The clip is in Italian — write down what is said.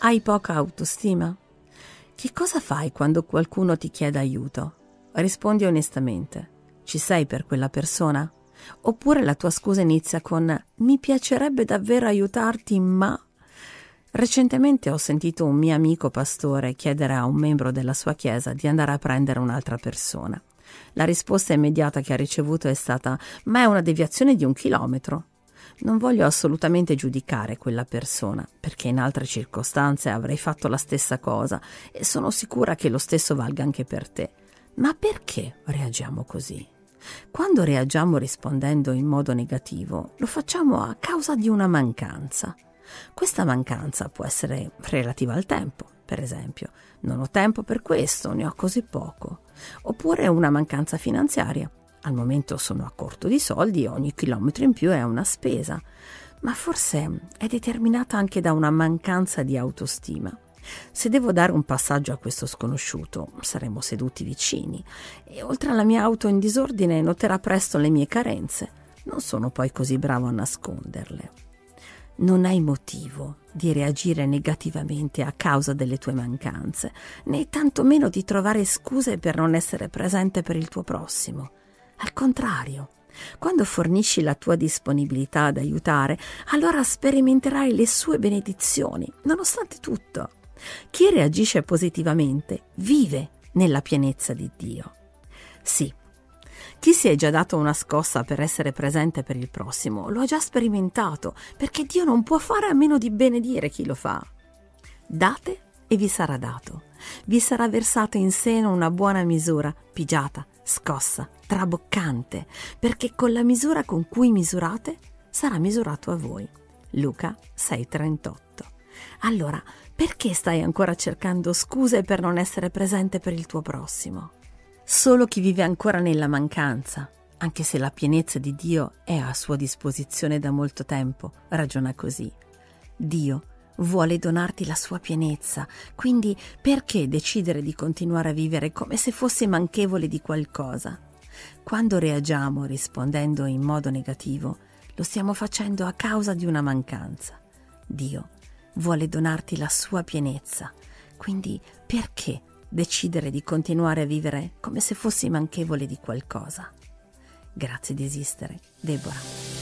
Hai poca autostima? Che cosa fai quando qualcuno ti chiede aiuto? Rispondi onestamente. Ci sei per quella persona? Oppure la tua scusa inizia con mi piacerebbe davvero aiutarti, ma... Recentemente ho sentito un mio amico pastore chiedere a un membro della sua chiesa di andare a prendere un'altra persona. La risposta immediata che ha ricevuto è stata ma è una deviazione di un chilometro. Non voglio assolutamente giudicare quella persona, perché in altre circostanze avrei fatto la stessa cosa e sono sicura che lo stesso valga anche per te. Ma perché reagiamo così? Quando reagiamo rispondendo in modo negativo, lo facciamo a causa di una mancanza. Questa mancanza può essere relativa al tempo, per esempio, non ho tempo per questo, ne ho così poco, oppure una mancanza finanziaria. Al momento sono a corto di soldi e ogni chilometro in più è una spesa, ma forse è determinata anche da una mancanza di autostima. Se devo dare un passaggio a questo sconosciuto, saremo seduti vicini e oltre alla mia auto in disordine noterà presto le mie carenze. Non sono poi così bravo a nasconderle. Non hai motivo di reagire negativamente a causa delle tue mancanze, né tantomeno di trovare scuse per non essere presente per il tuo prossimo. Al contrario, quando fornisci la tua disponibilità ad aiutare, allora sperimenterai le sue benedizioni, nonostante tutto. Chi reagisce positivamente vive nella pienezza di Dio. Sì, chi si è già dato una scossa per essere presente per il prossimo lo ha già sperimentato, perché Dio non può fare a meno di benedire chi lo fa. Date e vi sarà dato. Vi sarà versata in seno una buona misura, pigiata, scossa, traboccante, perché con la misura con cui misurate sarà misurato a voi. Luca 6:38. Allora, perché stai ancora cercando scuse per non essere presente per il tuo prossimo? Solo chi vive ancora nella mancanza, anche se la pienezza di Dio è a sua disposizione da molto tempo, ragiona così. Dio vuole donarti la sua pienezza, quindi perché decidere di continuare a vivere come se fossi manchevole di qualcosa? Quando reagiamo rispondendo in modo negativo, lo stiamo facendo a causa di una mancanza. Dio vuole donarti la sua pienezza. Quindi perché decidere di continuare a vivere come se fossi manchevole di qualcosa? Grazie di esistere, Deborah.